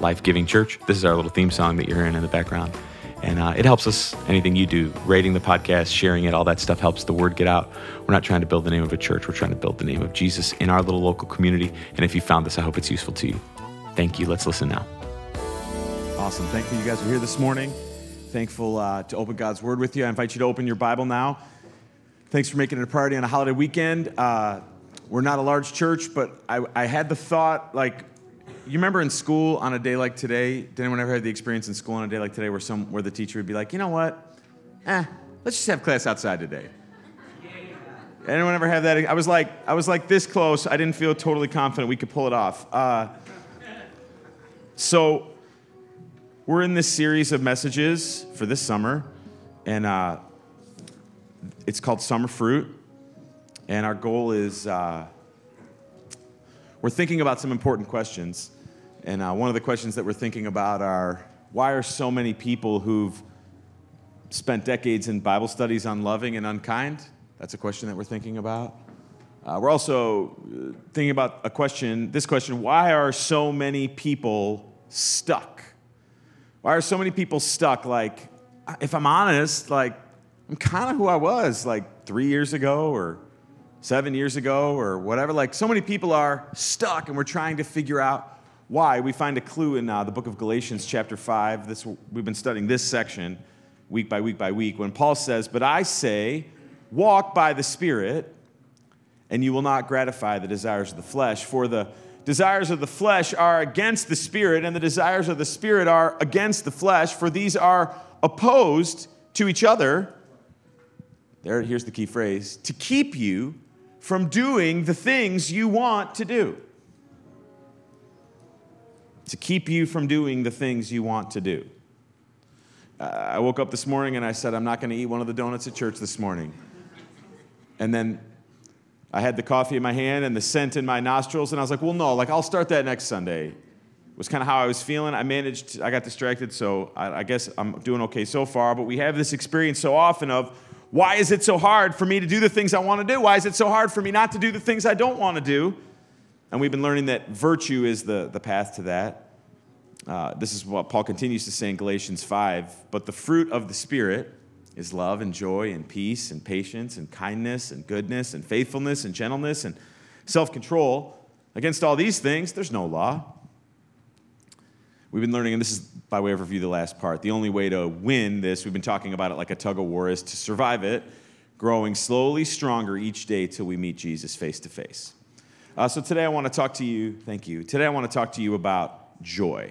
life giving church. This is our little theme song that you're hearing in the background. And uh, it helps us, anything you do, rating the podcast, sharing it, all that stuff helps the word get out. We're not trying to build the name of a church, we're trying to build the name of Jesus in our little local community. And if you found this, I hope it's useful to you. Thank you. Let's listen now. Awesome. Thankful you guys are here this morning. Thankful uh, to open God's Word with you. I invite you to open your Bible now. Thanks for making it a priority on a holiday weekend. Uh, we're not a large church, but I, I had the thought, like, you remember in school on a day like today? Did anyone ever have the experience in school on a day like today where some where the teacher would be like, you know what? Eh, let's just have class outside today. Anyone ever have that? I was like, I was like this close. I didn't feel totally confident we could pull it off. Uh, so we're in this series of messages for this summer, and uh, it's called Summer Fruit. And our goal is uh, we're thinking about some important questions. And uh, one of the questions that we're thinking about are why are so many people who've spent decades in Bible studies unloving and unkind? That's a question that we're thinking about. Uh, we're also uh, thinking about a question, this question why are so many people stuck? Why are so many people stuck? Like, if I'm honest, like, I'm kind of who I was like three years ago or seven years ago or whatever. Like, so many people are stuck and we're trying to figure out why, we find a clue in uh, the book of Galatians, chapter 5. This, we've been studying this section week by week by week when Paul says, But I say, walk by the Spirit, and you will not gratify the desires of the flesh. For the desires of the flesh are against the Spirit, and the desires of the Spirit are against the flesh, for these are opposed to each other. There, here's the key phrase to keep you from doing the things you want to do to keep you from doing the things you want to do. Uh, I woke up this morning and I said, I'm not going to eat one of the donuts at church this morning. And then I had the coffee in my hand and the scent in my nostrils, and I was like, well, no, like I'll start that next Sunday. Was kind of how I was feeling. I managed, I got distracted, so I, I guess I'm doing okay so far. But we have this experience so often of why is it so hard for me to do the things I want to do? Why is it so hard for me not to do the things I don't want to do? And we've been learning that virtue is the, the path to that. Uh, this is what Paul continues to say in Galatians 5. But the fruit of the Spirit is love and joy and peace and patience and kindness and goodness and faithfulness and gentleness and self control. Against all these things, there's no law. We've been learning, and this is by way of review, the last part. The only way to win this, we've been talking about it like a tug of war, is to survive it, growing slowly stronger each day till we meet Jesus face to face. So today I want to talk to you, thank you. Today I want to talk to you about joy.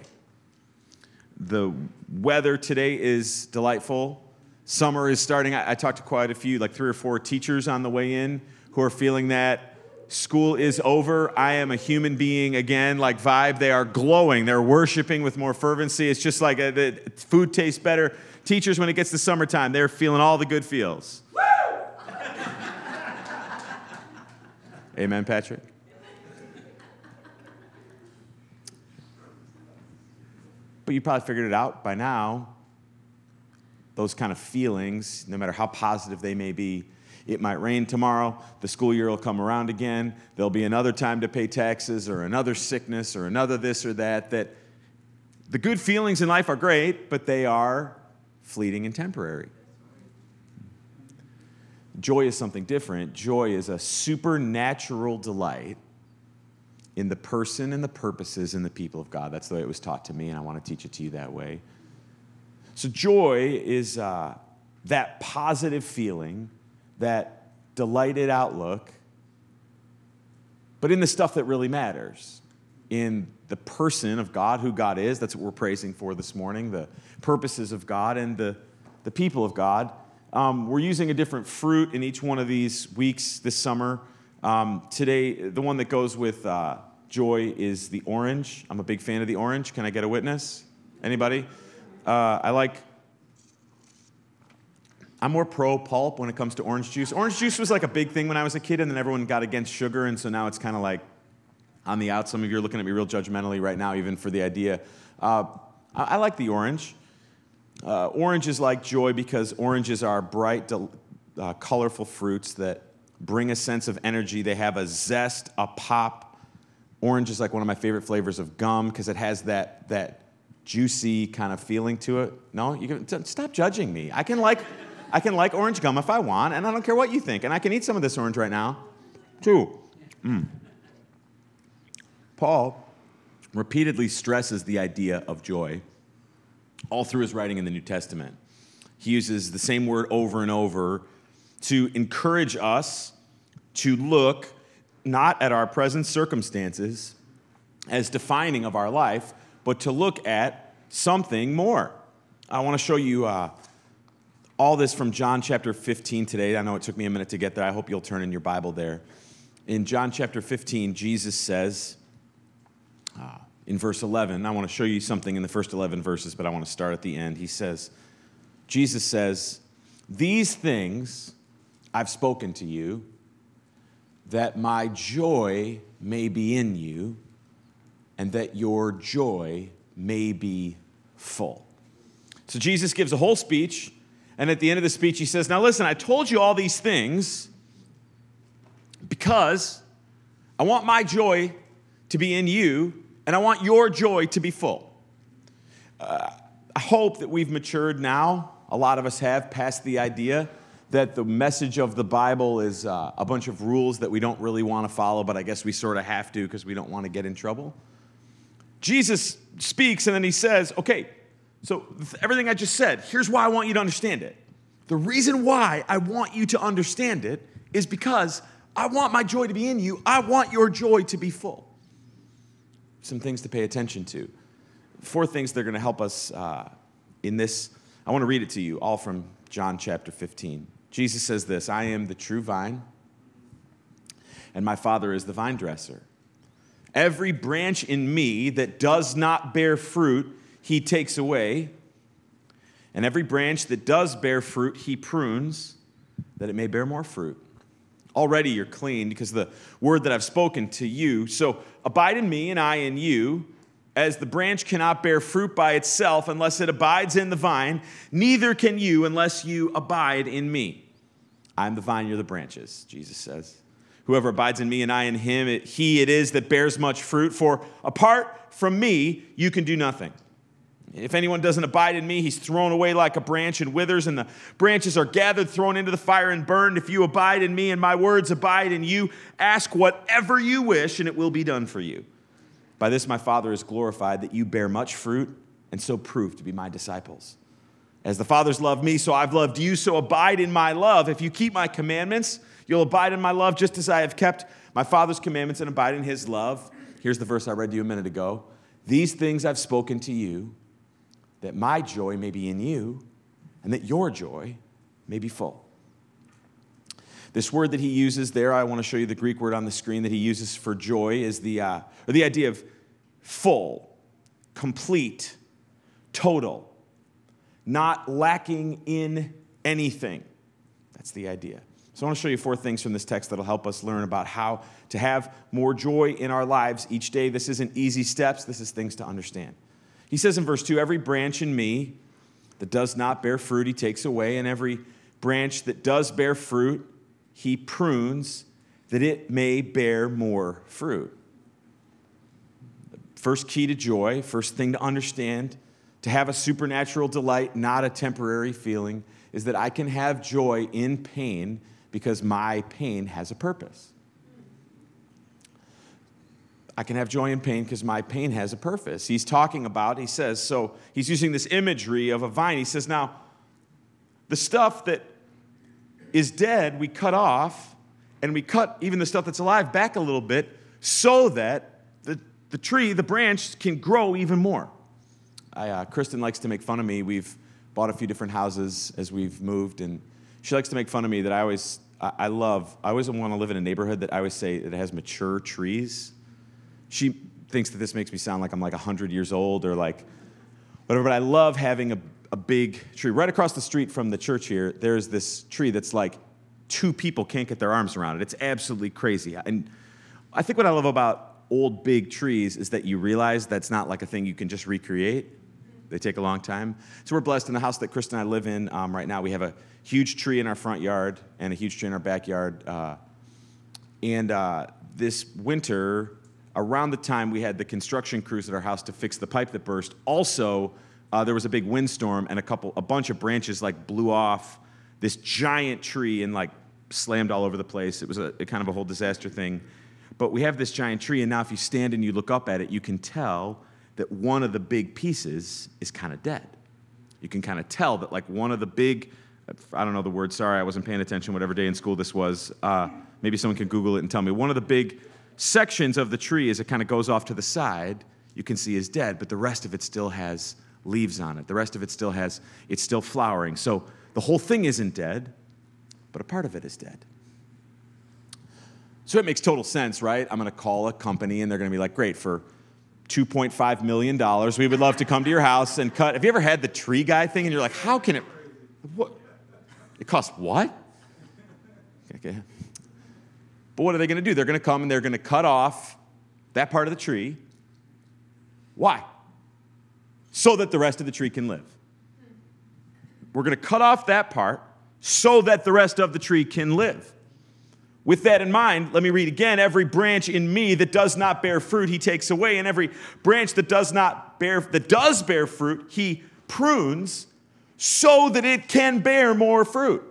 The weather today is delightful. Summer is starting. I, I talked to quite a few, like three or four teachers on the way in who are feeling that school is over. I am a human being again, like vibe. They are glowing. They're worshiping with more fervency. It's just like a, the food tastes better. Teachers, when it gets to summertime, they're feeling all the good feels. Amen, Patrick. But you probably figured it out by now. Those kind of feelings, no matter how positive they may be, it might rain tomorrow, the school year will come around again, there'll be another time to pay taxes or another sickness or another this or that. That the good feelings in life are great, but they are fleeting and temporary. Joy is something different. Joy is a supernatural delight in the person and the purposes and the people of God. That's the way it was taught to me, and I want to teach it to you that way. So, joy is uh, that positive feeling, that delighted outlook, but in the stuff that really matters, in the person of God, who God is. That's what we're praising for this morning, the purposes of God and the, the people of God. Um, we're using a different fruit in each one of these weeks this summer. Um, today, the one that goes with uh, joy is the orange. I'm a big fan of the orange. Can I get a witness? Anybody? Uh, I like. I'm more pro pulp when it comes to orange juice. Orange juice was like a big thing when I was a kid, and then everyone got against sugar, and so now it's kind of like on the out. Some of you are looking at me real judgmentally right now, even for the idea. Uh, I, I, like the orange. Uh, orange is like joy because oranges are bright, uh, colorful fruits that bring a sense of energy. They have a zest, a pop. Orange is like one of my favorite flavors of gum because it has that, that juicy kind of feeling to it. No, you can stop judging me. I can like, I can like orange gum if I want, and I don't care what you think. And I can eat some of this orange right now, too. Mm. Paul repeatedly stresses the idea of joy all through his writing in the New Testament. He uses the same word over and over to encourage us to look not at our present circumstances as defining of our life, but to look at something more. I want to show you uh, all this from John chapter 15 today. I know it took me a minute to get there. I hope you'll turn in your Bible there. In John chapter 15, Jesus says uh, in verse 11, I want to show you something in the first 11 verses, but I want to start at the end. He says, Jesus says, These things I've spoken to you, that my joy may be in you, and that your joy may be full. So Jesus gives a whole speech, and at the end of the speech, he says, Now listen, I told you all these things because I want my joy to be in you, and I want your joy to be full. Uh, I hope that we've matured now. A lot of us have passed the idea that the message of the Bible is uh, a bunch of rules that we don't really want to follow, but I guess we sort of have to because we don't want to get in trouble. Jesus speaks and then he says, okay, so everything I just said, here's why I want you to understand it. The reason why I want you to understand it is because I want my joy to be in you, I want your joy to be full. Some things to pay attention to. Four things that are going to help us uh, in this. I want to read it to you, all from John chapter 15. Jesus says this I am the true vine, and my Father is the vine dresser. Every branch in me that does not bear fruit, he takes away. And every branch that does bear fruit, he prunes, that it may bear more fruit. Already you're clean because the word that I've spoken to you. So abide in me, and I in you. As the branch cannot bear fruit by itself unless it abides in the vine, neither can you unless you abide in me. I'm the vine, you're the branches, Jesus says. Whoever abides in me and I in him, it, he it is that bears much fruit. For apart from me, you can do nothing. If anyone doesn't abide in me, he's thrown away like a branch and withers, and the branches are gathered, thrown into the fire, and burned. If you abide in me and my words abide in you, ask whatever you wish, and it will be done for you. By this my Father is glorified, that you bear much fruit, and so prove to be my disciples. As the Father's loved me, so I've loved you, so abide in my love. If you keep my commandments, you'll abide in my love just as I have kept my Father's commandments and abide in his love. Here's the verse I read to you a minute ago. These things I've spoken to you, that my joy may be in you, and that your joy may be full. This word that he uses there, I want to show you the Greek word on the screen that he uses for joy, is the, uh, or the idea of full, complete, total not lacking in anything. That's the idea. So I want to show you four things from this text that'll help us learn about how to have more joy in our lives each day. This isn't easy steps, this is things to understand. He says in verse 2 Every branch in me that does not bear fruit, he takes away, and every branch that does bear fruit, he prunes that it may bear more fruit. First key to joy, first thing to understand to have a supernatural delight, not a temporary feeling, is that I can have joy in pain because my pain has a purpose. I can have joy in pain because my pain has a purpose. He's talking about, he says, so he's using this imagery of a vine. He says, now, the stuff that is dead, we cut off, and we cut even the stuff that's alive back a little bit so that the, the tree, the branch, can grow even more. I, uh, Kristen likes to make fun of me. We've bought a few different houses as we've moved, and she likes to make fun of me that I always, I, I love, I always want to live in a neighborhood that I always say that has mature trees. She thinks that this makes me sound like I'm like 100 years old or like, Whatever, but I love having a, a big tree. Right across the street from the church here, there's this tree that's like two people can't get their arms around it. It's absolutely crazy. And I think what I love about old big trees is that you realize that's not like a thing you can just recreate. They take a long time. So we're blessed in the house that Chris and I live in um, right now. We have a huge tree in our front yard and a huge tree in our backyard. Uh, and uh, this winter, around the time we had the construction crews at our house to fix the pipe that burst, also uh, there was a big windstorm and a couple, a bunch of branches like blew off this giant tree and like slammed all over the place. It was a, a kind of a whole disaster thing. But we have this giant tree, and now if you stand and you look up at it, you can tell that one of the big pieces is kind of dead. You can kind of tell that, like, one of the big, I don't know the word, sorry, I wasn't paying attention, whatever day in school this was. Uh, maybe someone can Google it and tell me. One of the big sections of the tree, as it kind of goes off to the side, you can see is dead, but the rest of it still has leaves on it. The rest of it still has, it's still flowering. So the whole thing isn't dead, but a part of it is dead. So it makes total sense, right? I'm going to call a company and they're going to be like, great, for $2.5 million, we would love to come to your house and cut. Have you ever had the tree guy thing and you're like, how can it, what? It costs what? Okay. But what are they going to do? They're going to come and they're going to cut off that part of the tree. Why? So that the rest of the tree can live. We're going to cut off that part so that the rest of the tree can live. With that in mind, let me read again. Every branch in me that does not bear fruit, he takes away, and every branch that does not bear that does bear fruit, he prunes so that it can bear more fruit.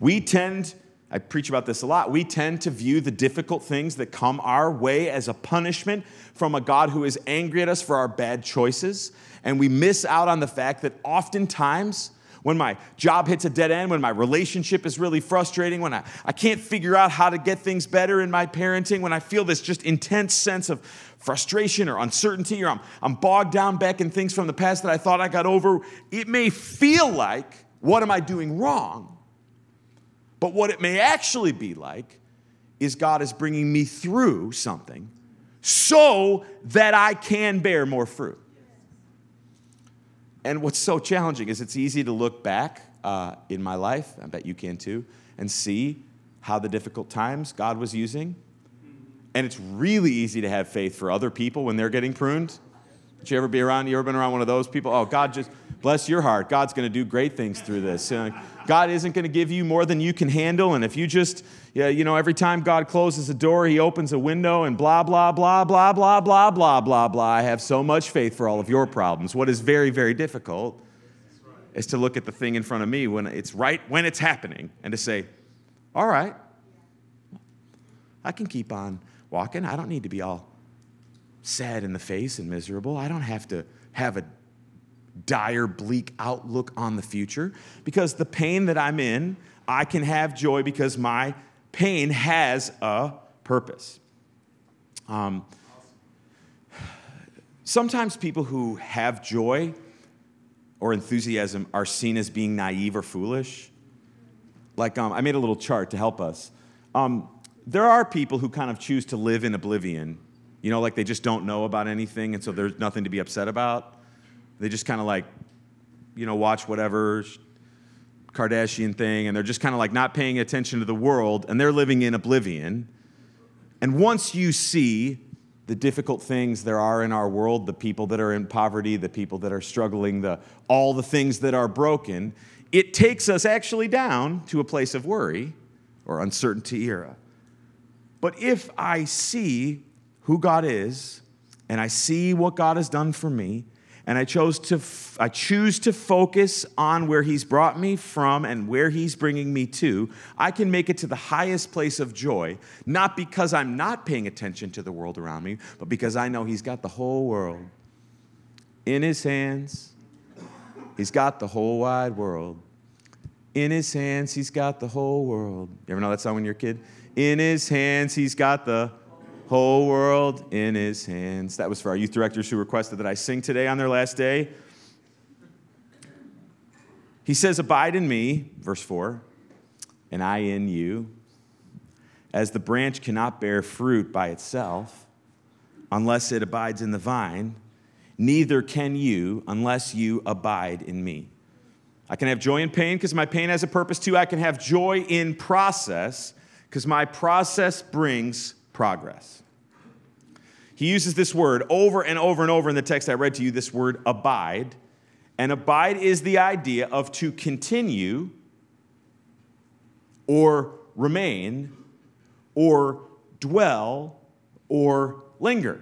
We tend I preach about this a lot. We tend to view the difficult things that come our way as a punishment from a God who is angry at us for our bad choices. And we miss out on the fact that oftentimes when my job hits a dead end, when my relationship is really frustrating, when I, I can't figure out how to get things better in my parenting, when I feel this just intense sense of frustration or uncertainty, or I'm, I'm bogged down back in things from the past that I thought I got over, it may feel like, what am I doing wrong? But what it may actually be like is God is bringing me through something so that I can bear more fruit. And what's so challenging is it's easy to look back uh, in my life, I bet you can too, and see how the difficult times God was using. And it's really easy to have faith for other people when they're getting pruned. Did you ever be around? You ever been around one of those people? Oh, God just bless your heart. God's going to do great things through this. God isn't going to give you more than you can handle. And if you just, yeah, you know, every time God closes a door, he opens a window and blah, blah, blah, blah, blah, blah, blah, blah, blah. I have so much faith for all of your problems. What is very, very difficult is to look at the thing in front of me when it's right when it's happening and to say, all right, I can keep on walking. I don't need to be all sad in the face and miserable. I don't have to have a dire, bleak outlook on the future because the pain that I'm in, I can have joy because my pain has a purpose. Um, sometimes people who have joy or enthusiasm are seen as being naive or foolish. Like, um, I made a little chart to help us. Um, there are people who kind of choose to live in oblivion. You know, like they just don't know about anything, and so there's nothing to be upset about. They just kind of like, you know, watch whatever Kardashian thing, and they're just kind of like not paying attention to the world, and they're living in oblivion. And once you see the difficult things there are in our world, the people that are in poverty, the people that are struggling, the, all the things that are broken, it takes us actually down to a place of worry or uncertainty era. But if I see who God is and I see what God has done for me, and I chose to f- I choose to focus on where he's brought me from and where he's bringing me to, I can make it to the highest place of joy, not because I'm not paying attention to the world around me, but because I know he's got the whole world in his hands. He's got the whole wide world. In his hands, he's got the whole world. You ever know that song when you're a kid? In his hands, he's got the whole world in his hands. That was for our youth directors who requested that I sing today on their last day. He says, Abide in me, verse 4, and I in you. As the branch cannot bear fruit by itself unless it abides in the vine, neither can you unless you abide in me. I can have joy in pain because my pain has a purpose too. I can have joy in process because my process brings progress. He uses this word over and over and over in the text I read to you this word abide. And abide is the idea of to continue or remain or dwell or linger.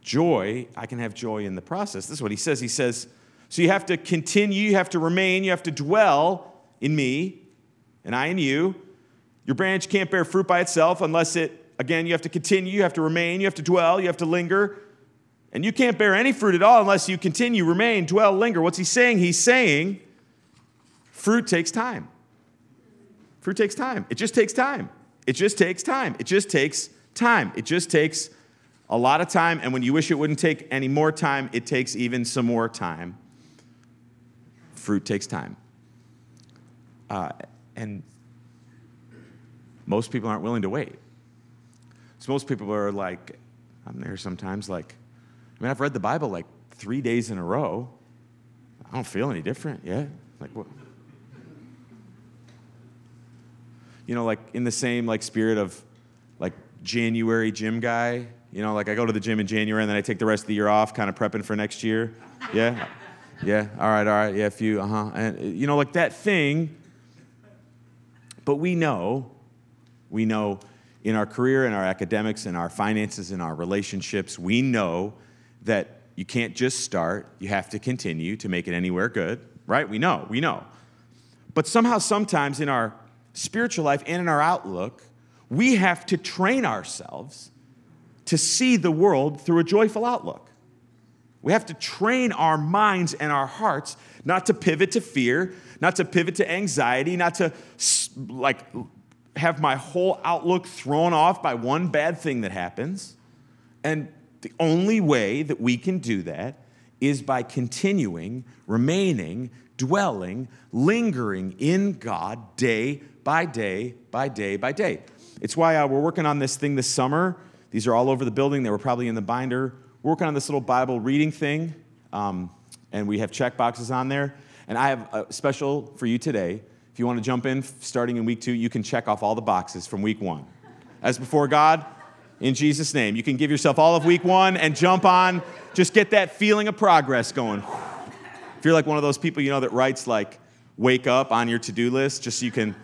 Joy, I can have joy in the process. This is what he says. He says, so you have to continue, you have to remain, you have to dwell in me, and I in you. Your branch can't bear fruit by itself unless it, again, you have to continue, you have to remain, you have to dwell, you have to linger. And you can't bear any fruit at all unless you continue, remain, dwell, linger. What's he saying? He's saying fruit takes time. Fruit takes time. It just takes time. It just takes time. It just takes time. It just takes a lot of time. And when you wish it wouldn't take any more time, it takes even some more time. Fruit takes time. Uh, and most people aren't willing to wait. So most people are like, I'm there sometimes like, I mean, I've read the Bible like three days in a row. I don't feel any different yet. Like, what? You know, like in the same like spirit of like January gym guy. You know, like I go to the gym in January and then I take the rest of the year off, kind of prepping for next year. Yeah, yeah. All right, all right. Yeah, a few. Uh huh. And you know, like that thing. But we know, we know in our career, in our academics, in our finances, in our relationships, we know that you can't just start, you have to continue to make it anywhere good, right? We know, we know. But somehow, sometimes in our spiritual life and in our outlook, we have to train ourselves to see the world through a joyful outlook. We have to train our minds and our hearts not to pivot to fear, not to pivot to anxiety, not to like have my whole outlook thrown off by one bad thing that happens. And the only way that we can do that is by continuing, remaining, dwelling, lingering in God day by day by day by day. It's why uh, we're working on this thing this summer. These are all over the building. They were probably in the binder. We're working on this little Bible reading thing, um, and we have check boxes on there. And I have a special for you today. If you want to jump in starting in week two, you can check off all the boxes from week one. As before God, in Jesus' name. You can give yourself all of week one and jump on, just get that feeling of progress going. If you're like one of those people, you know, that writes like wake up on your to do list just so you can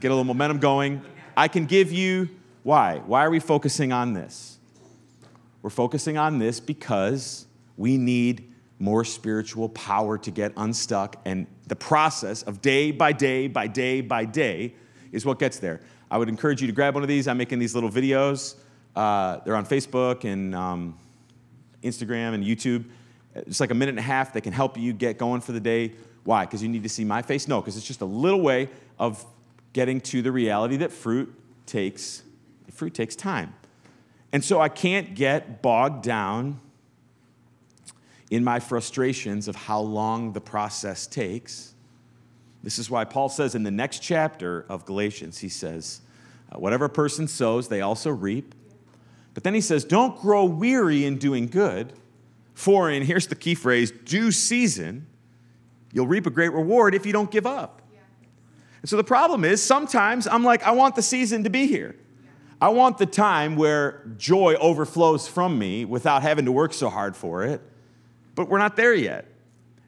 get a little momentum going, I can give you why. Why are we focusing on this? We're focusing on this because we need more spiritual power to get unstuck, and the process of day by day by day by day is what gets there. I would encourage you to grab one of these. I'm making these little videos uh, they're on Facebook and um, Instagram and YouTube. It's like a minute and a half. They can help you get going for the day. Why? Because you need to see my face? No, because it's just a little way of getting to the reality that fruit takes fruit takes time. And so I can't get bogged down in my frustrations of how long the process takes. This is why Paul says in the next chapter of Galatians, he says, uh, Whatever a person sows, they also reap. But then he says, Don't grow weary in doing good, for in, here's the key phrase, due season, you'll reap a great reward if you don't give up. Yeah. And so the problem is sometimes I'm like, I want the season to be here. I want the time where joy overflows from me without having to work so hard for it, but we're not there yet.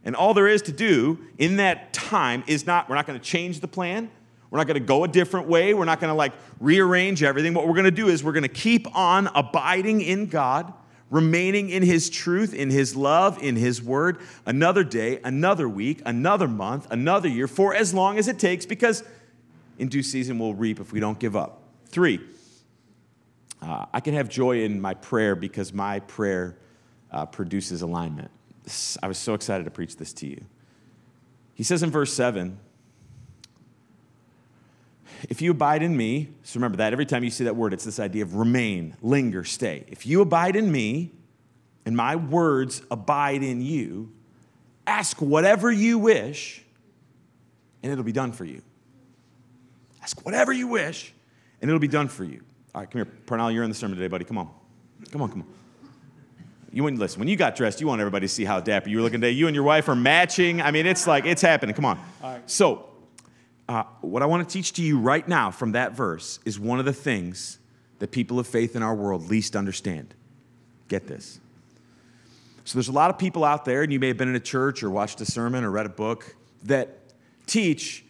And all there is to do in that time is not, we're not going to change the plan. We're not going to go a different way. We're not going to like rearrange everything. What we're going to do is we're going to keep on abiding in God, remaining in His truth, in His love, in His word, another day, another week, another month, another year, for as long as it takes, because in due season we'll reap if we don't give up. Three, uh, I can have joy in my prayer because my prayer uh, produces alignment. I was so excited to preach this to you. He says in verse 7, if you abide in me, so remember that every time you see that word, it's this idea of remain, linger, stay. If you abide in me and my words abide in you, ask whatever you wish and it'll be done for you. Ask whatever you wish and it'll be done for you. All right, come here. Parnell, you're in the sermon today, buddy. Come on. Come on, come on. You wouldn't listen. When you got dressed, you want everybody to see how dapper you were looking today. You and your wife are matching. I mean, it's like, it's happening. Come on. So, uh, what I want to teach to you right now from that verse is one of the things that people of faith in our world least understand. Get this. So, there's a lot of people out there, and you may have been in a church or watched a sermon or read a book that teach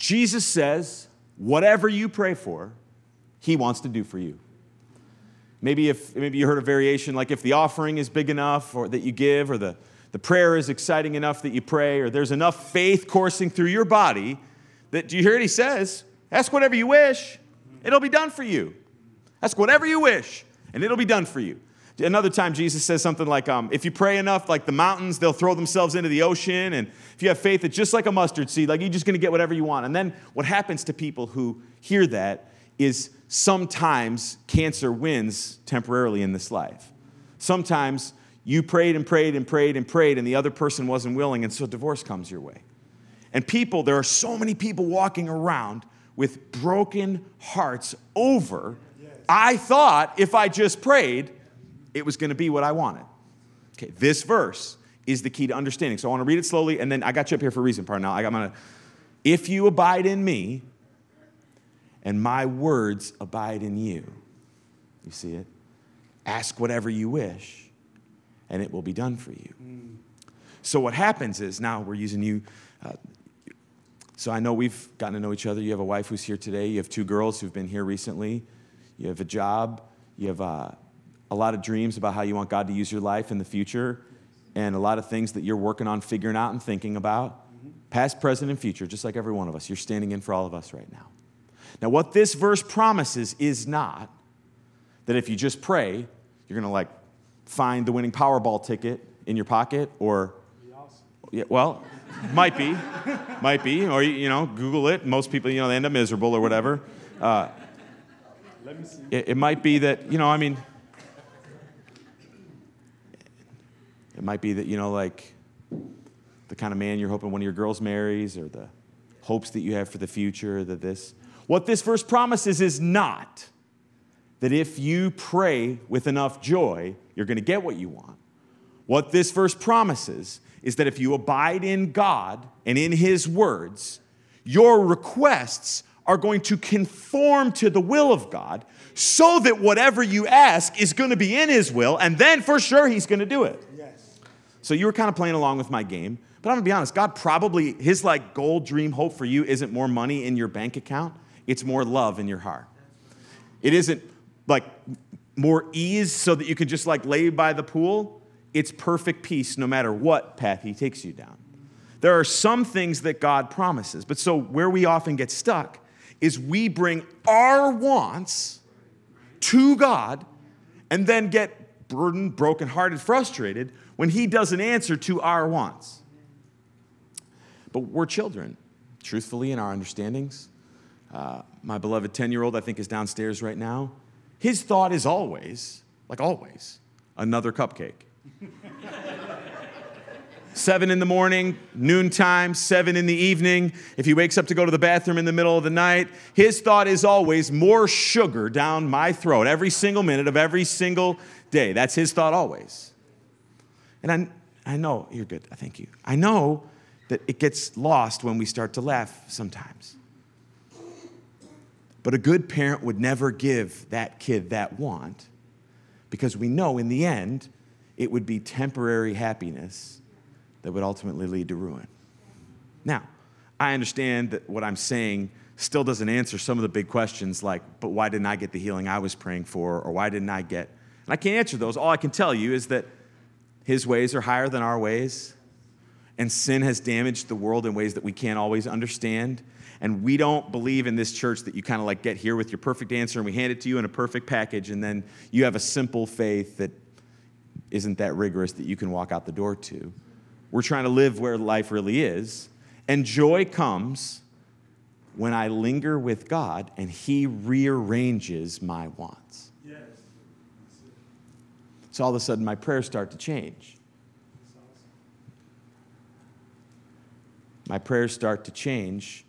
Jesus says, whatever you pray for, he wants to do for you. Maybe if maybe you heard a variation like if the offering is big enough or that you give or the, the prayer is exciting enough that you pray or there's enough faith coursing through your body that do you hear what he says? Ask whatever you wish. It'll be done for you. Ask whatever you wish, and it'll be done for you. Another time, Jesus says something like, um, if you pray enough, like the mountains, they'll throw themselves into the ocean. And if you have faith, it's just like a mustard seed, like you're just going to get whatever you want. And then what happens to people who hear that is sometimes cancer wins temporarily in this life. Sometimes you prayed and prayed and prayed and prayed, and the other person wasn't willing, and so divorce comes your way. And people, there are so many people walking around with broken hearts over, I thought if I just prayed, it was going to be what I wanted. Okay, this verse is the key to understanding. So I want to read it slowly, and then I got you up here for a reason, Parnell. I got my, if you abide in me, and my words abide in you. You see it? Ask whatever you wish, and it will be done for you. So what happens is now we're using you. Uh, so I know we've gotten to know each other. You have a wife who's here today. You have two girls who've been here recently. You have a job. You have uh, a lot of dreams about how you want God to use your life in the future, and a lot of things that you're working on figuring out and thinking about, past, present, and future, just like every one of us. You're standing in for all of us right now. Now, what this verse promises is not that if you just pray, you're going to like find the winning Powerball ticket in your pocket or. Yeah, well, might be, might be, or you know, Google it. Most people, you know, they end up miserable or whatever. Uh, it, it might be that, you know, I mean, It might be that, you know, like the kind of man you're hoping one of your girls marries or the hopes that you have for the future, that this. What this verse promises is not that if you pray with enough joy, you're going to get what you want. What this verse promises is that if you abide in God and in His words, your requests are going to conform to the will of God so that whatever you ask is going to be in His will, and then for sure He's going to do it. So you were kind of playing along with my game. But I'm gonna be honest, God probably, his like goal, dream, hope for you isn't more money in your bank account, it's more love in your heart. It isn't like more ease so that you can just like lay by the pool. It's perfect peace no matter what path he takes you down. There are some things that God promises, but so where we often get stuck is we bring our wants to God and then get burdened, brokenhearted, frustrated when He doesn't answer to our wants. But we're children, truthfully, in our understandings. Uh, my beloved 10 year old, I think, is downstairs right now. His thought is always, like always, another cupcake. seven in the morning, noontime, seven in the evening. If he wakes up to go to the bathroom in the middle of the night, his thought is always more sugar down my throat every single minute of every single day. That's his thought always. And I, I know, you're good, thank you. I know that it gets lost when we start to laugh sometimes. But a good parent would never give that kid that want because we know in the end it would be temporary happiness that would ultimately lead to ruin. Now, I understand that what I'm saying still doesn't answer some of the big questions like, but why didn't I get the healing I was praying for? Or why didn't I get. And I can't answer those. All I can tell you is that his ways are higher than our ways. And sin has damaged the world in ways that we can't always understand. And we don't believe in this church that you kind of like get here with your perfect answer and we hand it to you in a perfect package and then you have a simple faith that isn't that rigorous that you can walk out the door to. We're trying to live where life really is. And joy comes when I linger with God and He rearranges my wants. Yes. So all of a sudden, my prayers start to change. My prayers start to change.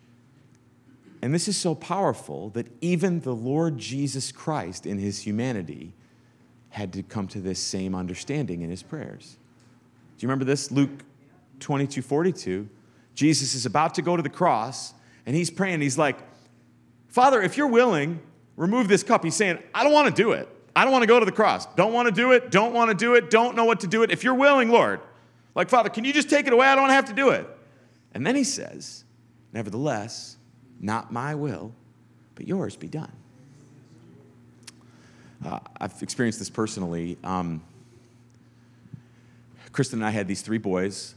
And this is so powerful that even the Lord Jesus Christ, in his humanity, had to come to this same understanding in his prayers. Do you remember this? Luke 22 42. Jesus is about to go to the cross and he's praying. He's like, Father, if you're willing, remove this cup. He's saying, I don't want to do it. I don't want to go to the cross. Don't want to do it. Don't want to do it. Don't know what to do it. If you're willing, Lord, like, Father, can you just take it away? I don't have to do it. And then he says, Nevertheless, not my will, but yours be done. Uh, I've experienced this personally. Um, Kristen and I had these three boys,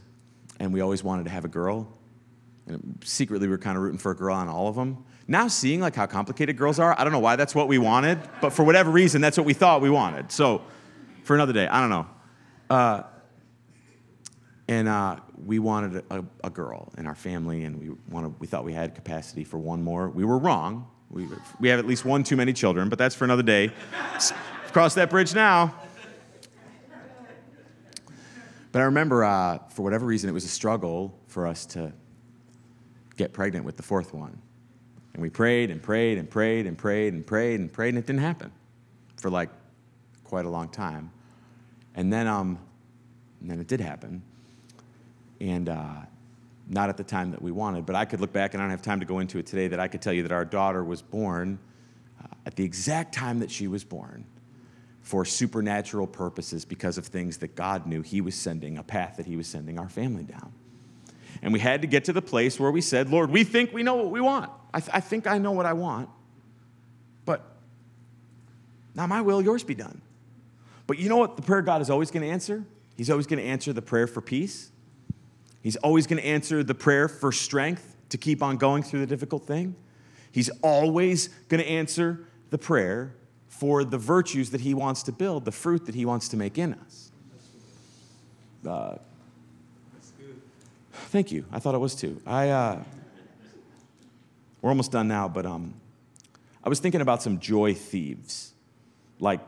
and we always wanted to have a girl. And secretly, we were kind of rooting for a girl on all of them. Now, seeing like how complicated girls are, I don't know why that's what we wanted, but for whatever reason, that's what we thought we wanted. So, for another day, I don't know. Uh, and uh, we wanted a, a, girl in our family, and we wanted, we thought we had capacity for one more. We were wrong. We, we have at least one too many children, but that's for another day. Cross that bridge now. But I remember, uh, for whatever reason, it was a struggle for us to get pregnant with the fourth one. And we prayed and prayed and prayed and prayed and prayed and prayed, and it didn't happen for like quite a long time. And then, um, and then it did happen. And uh, not at the time that we wanted, but I could look back, and I don't have time to go into it today, that I could tell you that our daughter was born uh, at the exact time that she was born for supernatural purposes because of things that God knew He was sending, a path that He was sending our family down. And we had to get to the place where we said, Lord, we think we know what we want. I, th- I think I know what I want, but not my will, yours be done. But you know what the prayer God is always going to answer? He's always going to answer the prayer for peace. He's always going to answer the prayer for strength to keep on going through the difficult thing. He's always going to answer the prayer for the virtues that He wants to build, the fruit that He wants to make in us. Uh, thank you. I thought it was too. I, uh, we're almost done now, but um, I was thinking about some joy thieves, like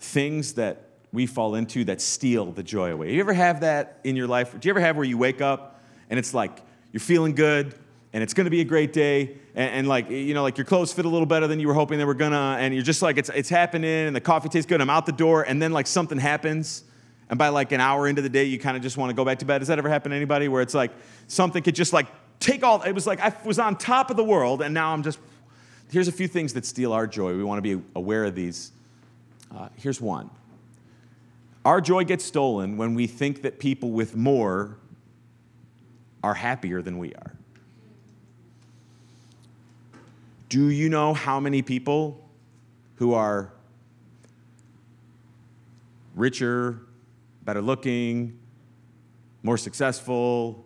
things that we fall into that steal the joy away. You ever have that in your life? Do you ever have where you wake up and it's like you're feeling good, and it's going to be a great day and, and, like you know like your clothes fit a little better than you were hoping they were gonna and you're just like it's, it's happening and the coffee tastes good i'm out the door and then like something happens and by like an hour into the day you kind of just want to go back to bed has that ever happened to anybody where it's like something could just like take all it was like i was on top of the world and now i'm just here's a few things that steal our joy we want to be aware of these uh, here's one our joy gets stolen when we think that people with more are happier than we are Do you know how many people who are richer, better looking, more successful?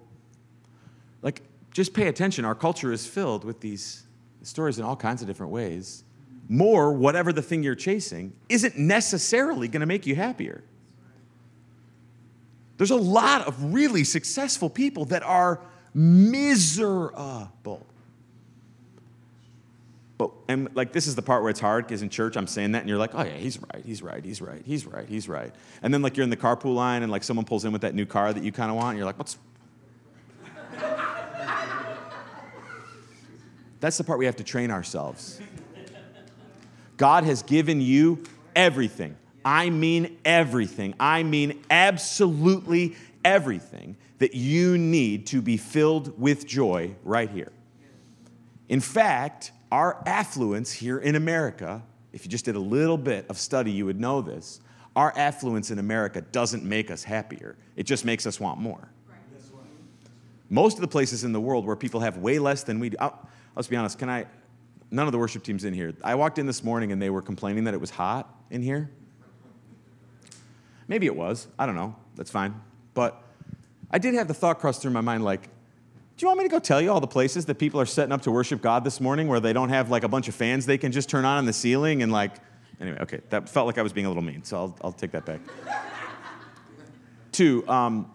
Like, just pay attention. Our culture is filled with these stories in all kinds of different ways. More, whatever the thing you're chasing, isn't necessarily going to make you happier. There's a lot of really successful people that are miserable. But and like this is the part where it's hard because in church I'm saying that and you're like, oh yeah, he's right, he's right, he's right, he's right, he's right. And then like you're in the carpool line and like someone pulls in with that new car that you kind of want, and you're like, what's That's the part we have to train ourselves. God has given you everything. I mean everything. I mean absolutely everything that you need to be filled with joy right here. In fact, our affluence here in America, if you just did a little bit of study, you would know this. Our affluence in America doesn't make us happier, it just makes us want more. Most of the places in the world where people have way less than we do, I'll, let's be honest, can I? None of the worship teams in here. I walked in this morning and they were complaining that it was hot in here. Maybe it was. I don't know. That's fine. But I did have the thought cross through my mind like, do you want me to go tell you all the places that people are setting up to worship God this morning where they don't have like a bunch of fans they can just turn on in the ceiling and like, anyway, okay, that felt like I was being a little mean, so I'll, I'll take that back. Two, um,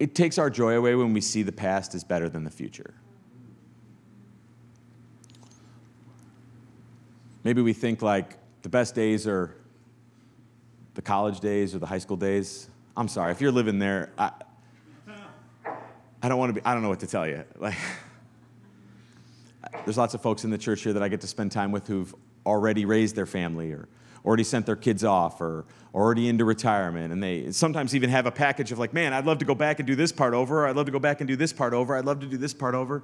it takes our joy away when we see the past is better than the future. Maybe we think like the best days are the college days or the high school days. I'm sorry, if you're living there, I, I don't want to be, I don't know what to tell you. Like, there's lots of folks in the church here that I get to spend time with who've already raised their family or already sent their kids off or already into retirement. And they sometimes even have a package of like, man, I'd love to go back and do this part over. I'd love to go back and do this part over. I'd love to do this part over.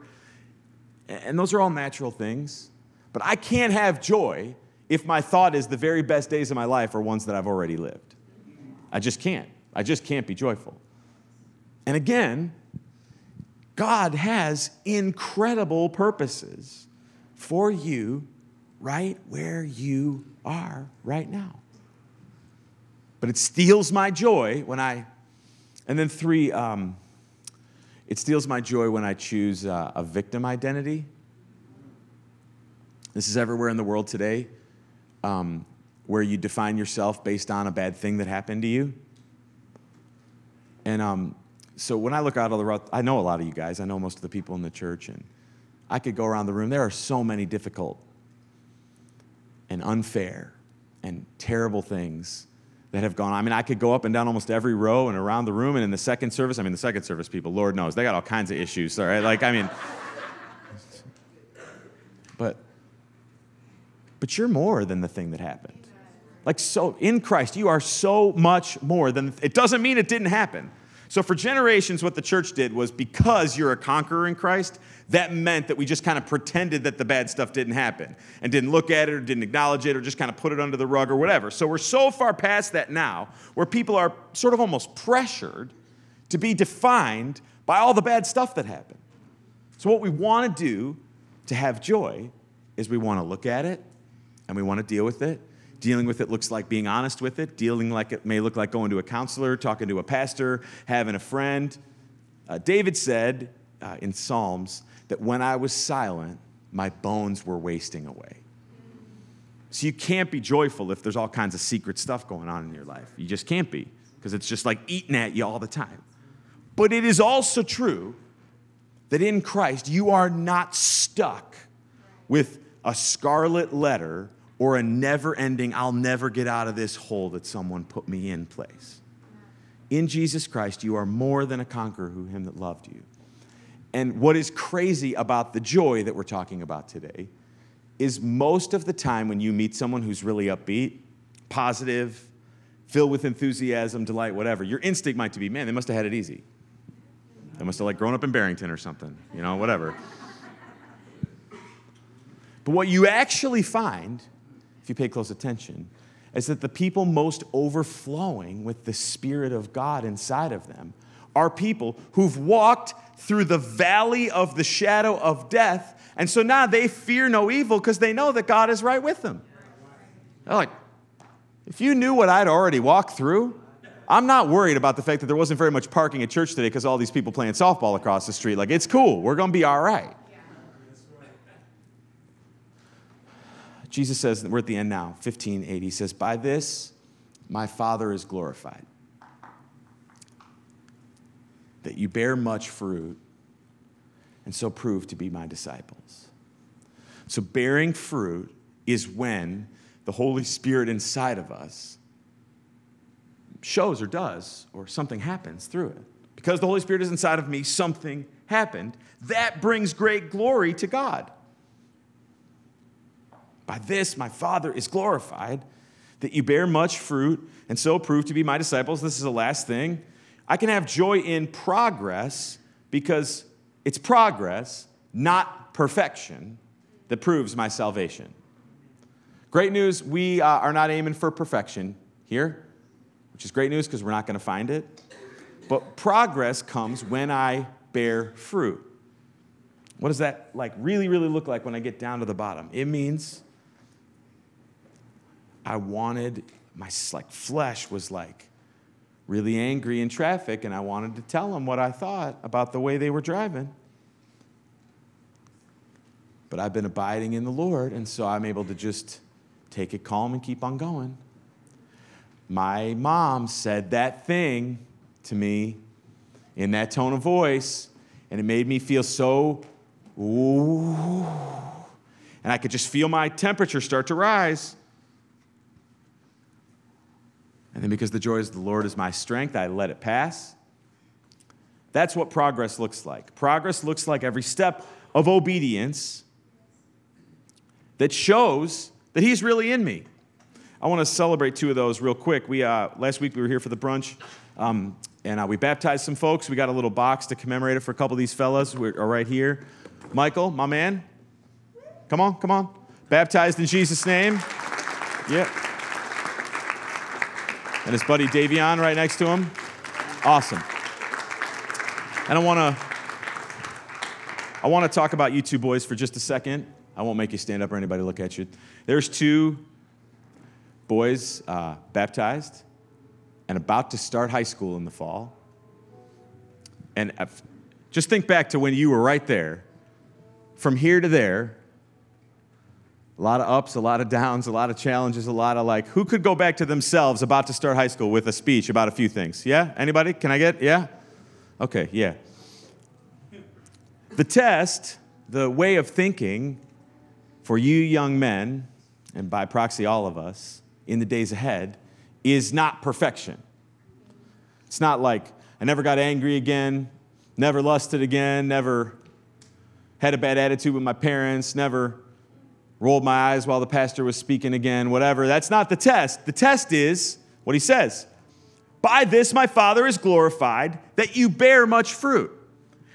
And those are all natural things. But I can't have joy if my thought is the very best days of my life are ones that I've already lived. I just can't. I just can't be joyful. And again, God has incredible purposes for you right where you are right now. But it steals my joy when I, and then three, um, it steals my joy when I choose uh, a victim identity. This is everywhere in the world today, um, where you define yourself based on a bad thing that happened to you. And um, so when I look out of the road, I know a lot of you guys, I know most of the people in the church, and I could go around the room. There are so many difficult and unfair and terrible things that have gone on. I mean, I could go up and down almost every row and around the room, and in the second service, I mean, the second service people, Lord knows, they got all kinds of issues, all right? Like, I mean, but, but you're more than the thing that happened. Like, so in Christ, you are so much more than, it doesn't mean it didn't happen. So, for generations, what the church did was because you're a conqueror in Christ, that meant that we just kind of pretended that the bad stuff didn't happen and didn't look at it or didn't acknowledge it or just kind of put it under the rug or whatever. So, we're so far past that now where people are sort of almost pressured to be defined by all the bad stuff that happened. So, what we want to do to have joy is we want to look at it and we want to deal with it Dealing with it looks like being honest with it. Dealing like it may look like going to a counselor, talking to a pastor, having a friend. Uh, David said uh, in Psalms that when I was silent, my bones were wasting away. So you can't be joyful if there's all kinds of secret stuff going on in your life. You just can't be because it's just like eating at you all the time. But it is also true that in Christ you are not stuck with a scarlet letter or a never ending, I'll never get out of this hole that someone put me in place. In Jesus Christ, you are more than a conqueror who him that loved you. And what is crazy about the joy that we're talking about today is most of the time when you meet someone who's really upbeat, positive, filled with enthusiasm, delight, whatever, your instinct might be, man, they must have had it easy. They must have like grown up in Barrington or something, you know, whatever. But what you actually find if you pay close attention, is that the people most overflowing with the Spirit of God inside of them are people who've walked through the valley of the shadow of death. And so now they fear no evil because they know that God is right with them. They're like, if you knew what I'd already walked through, I'm not worried about the fact that there wasn't very much parking at church today because all these people playing softball across the street. Like, it's cool. We're going to be all right. Jesus says, we're at the end now, 15, 8. He says, By this my Father is glorified, that you bear much fruit and so prove to be my disciples. So, bearing fruit is when the Holy Spirit inside of us shows or does, or something happens through it. Because the Holy Spirit is inside of me, something happened. That brings great glory to God. By this my Father is glorified, that you bear much fruit and so prove to be my disciples. This is the last thing. I can have joy in progress because it's progress, not perfection, that proves my salvation. Great news, we uh, are not aiming for perfection here, which is great news because we're not going to find it. But progress comes when I bear fruit. What does that like really really look like when I get down to the bottom? It means I wanted, my like flesh was like really angry in traffic, and I wanted to tell them what I thought about the way they were driving. But I've been abiding in the Lord, and so I'm able to just take it calm and keep on going. My mom said that thing to me in that tone of voice, and it made me feel so, ooh. And I could just feel my temperature start to rise. And then because the joy of the Lord is my strength, I let it pass. That's what progress looks like. Progress looks like every step of obedience that shows that He's really in me. I want to celebrate two of those real quick. We uh, last week we were here for the brunch, um, and uh, we baptized some folks. We got a little box to commemorate it for a couple of these fellas. We are right here. Michael, my man, come on, come on. Baptized in Jesus' name. Yep. And his buddy Davion right next to him. Awesome. And I want to I want to talk about you two boys for just a second. I won't make you stand up or anybody look at you. There's two boys uh, baptized and about to start high school in the fall. And just think back to when you were right there. From here to there, a lot of ups, a lot of downs, a lot of challenges, a lot of like, who could go back to themselves about to start high school with a speech about a few things? Yeah? Anybody? Can I get? Yeah? Okay, yeah. The test, the way of thinking for you young men, and by proxy all of us, in the days ahead, is not perfection. It's not like I never got angry again, never lusted again, never had a bad attitude with my parents, never rolled my eyes while the pastor was speaking again, whatever. That's not the test. The test is what he says By this my Father is glorified, that you bear much fruit.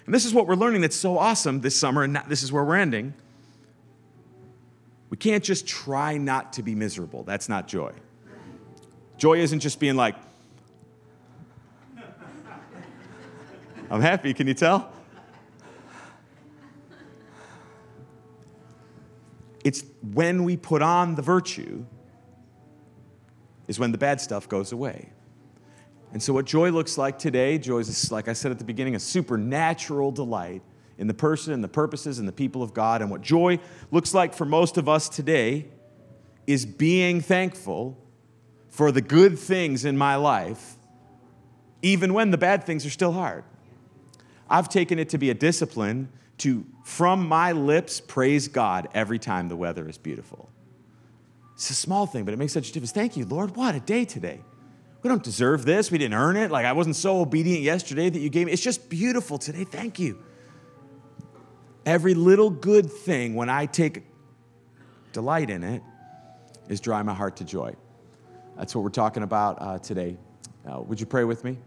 And this is what we're learning that's so awesome this summer, and this is where we're ending. We can't just try not to be miserable. That's not joy. Joy isn't just being like, I'm happy, can you tell? It's when we put on the virtue, is when the bad stuff goes away. And so, what joy looks like today, joy is, like I said at the beginning, a supernatural delight in the person and the purposes and the people of God. And what joy looks like for most of us today is being thankful for the good things in my life, even when the bad things are still hard. I've taken it to be a discipline to, from my lips, praise God every time the weather is beautiful. It's a small thing, but it makes such a difference. Thank you, Lord. What a day today. We don't deserve this. We didn't earn it. Like I wasn't so obedient yesterday that you gave me. It's just beautiful today. Thank you. Every little good thing, when I take delight in it, is drawing my heart to joy. That's what we're talking about uh, today. Uh, would you pray with me?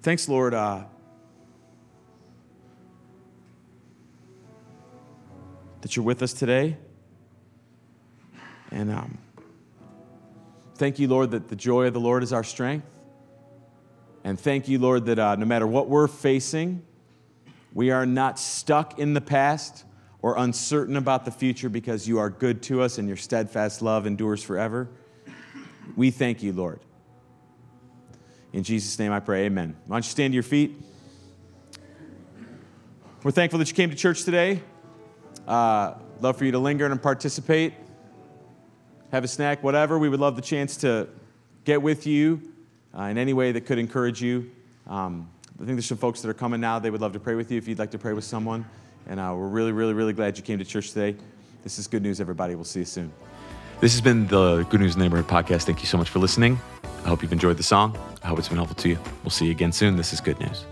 Thanks, Lord. Uh, that you're with us today. And um, thank you, Lord, that the joy of the Lord is our strength. And thank you, Lord, that uh, no matter what we're facing, we are not stuck in the past or uncertain about the future because you are good to us and your steadfast love endures forever. We thank you, Lord. In Jesus' name I pray, amen. Why don't you stand to your feet? We're thankful that you came to church today. Uh, love for you to linger and participate. Have a snack, whatever. We would love the chance to get with you uh, in any way that could encourage you. Um, I think there's some folks that are coming now. They would love to pray with you if you'd like to pray with someone. And uh, we're really, really, really glad you came to church today. This is good news, everybody. We'll see you soon. This has been the Good News Neighborhood Podcast. Thank you so much for listening. I hope you've enjoyed the song. I hope it's been helpful to you. We'll see you again soon. This is Good News.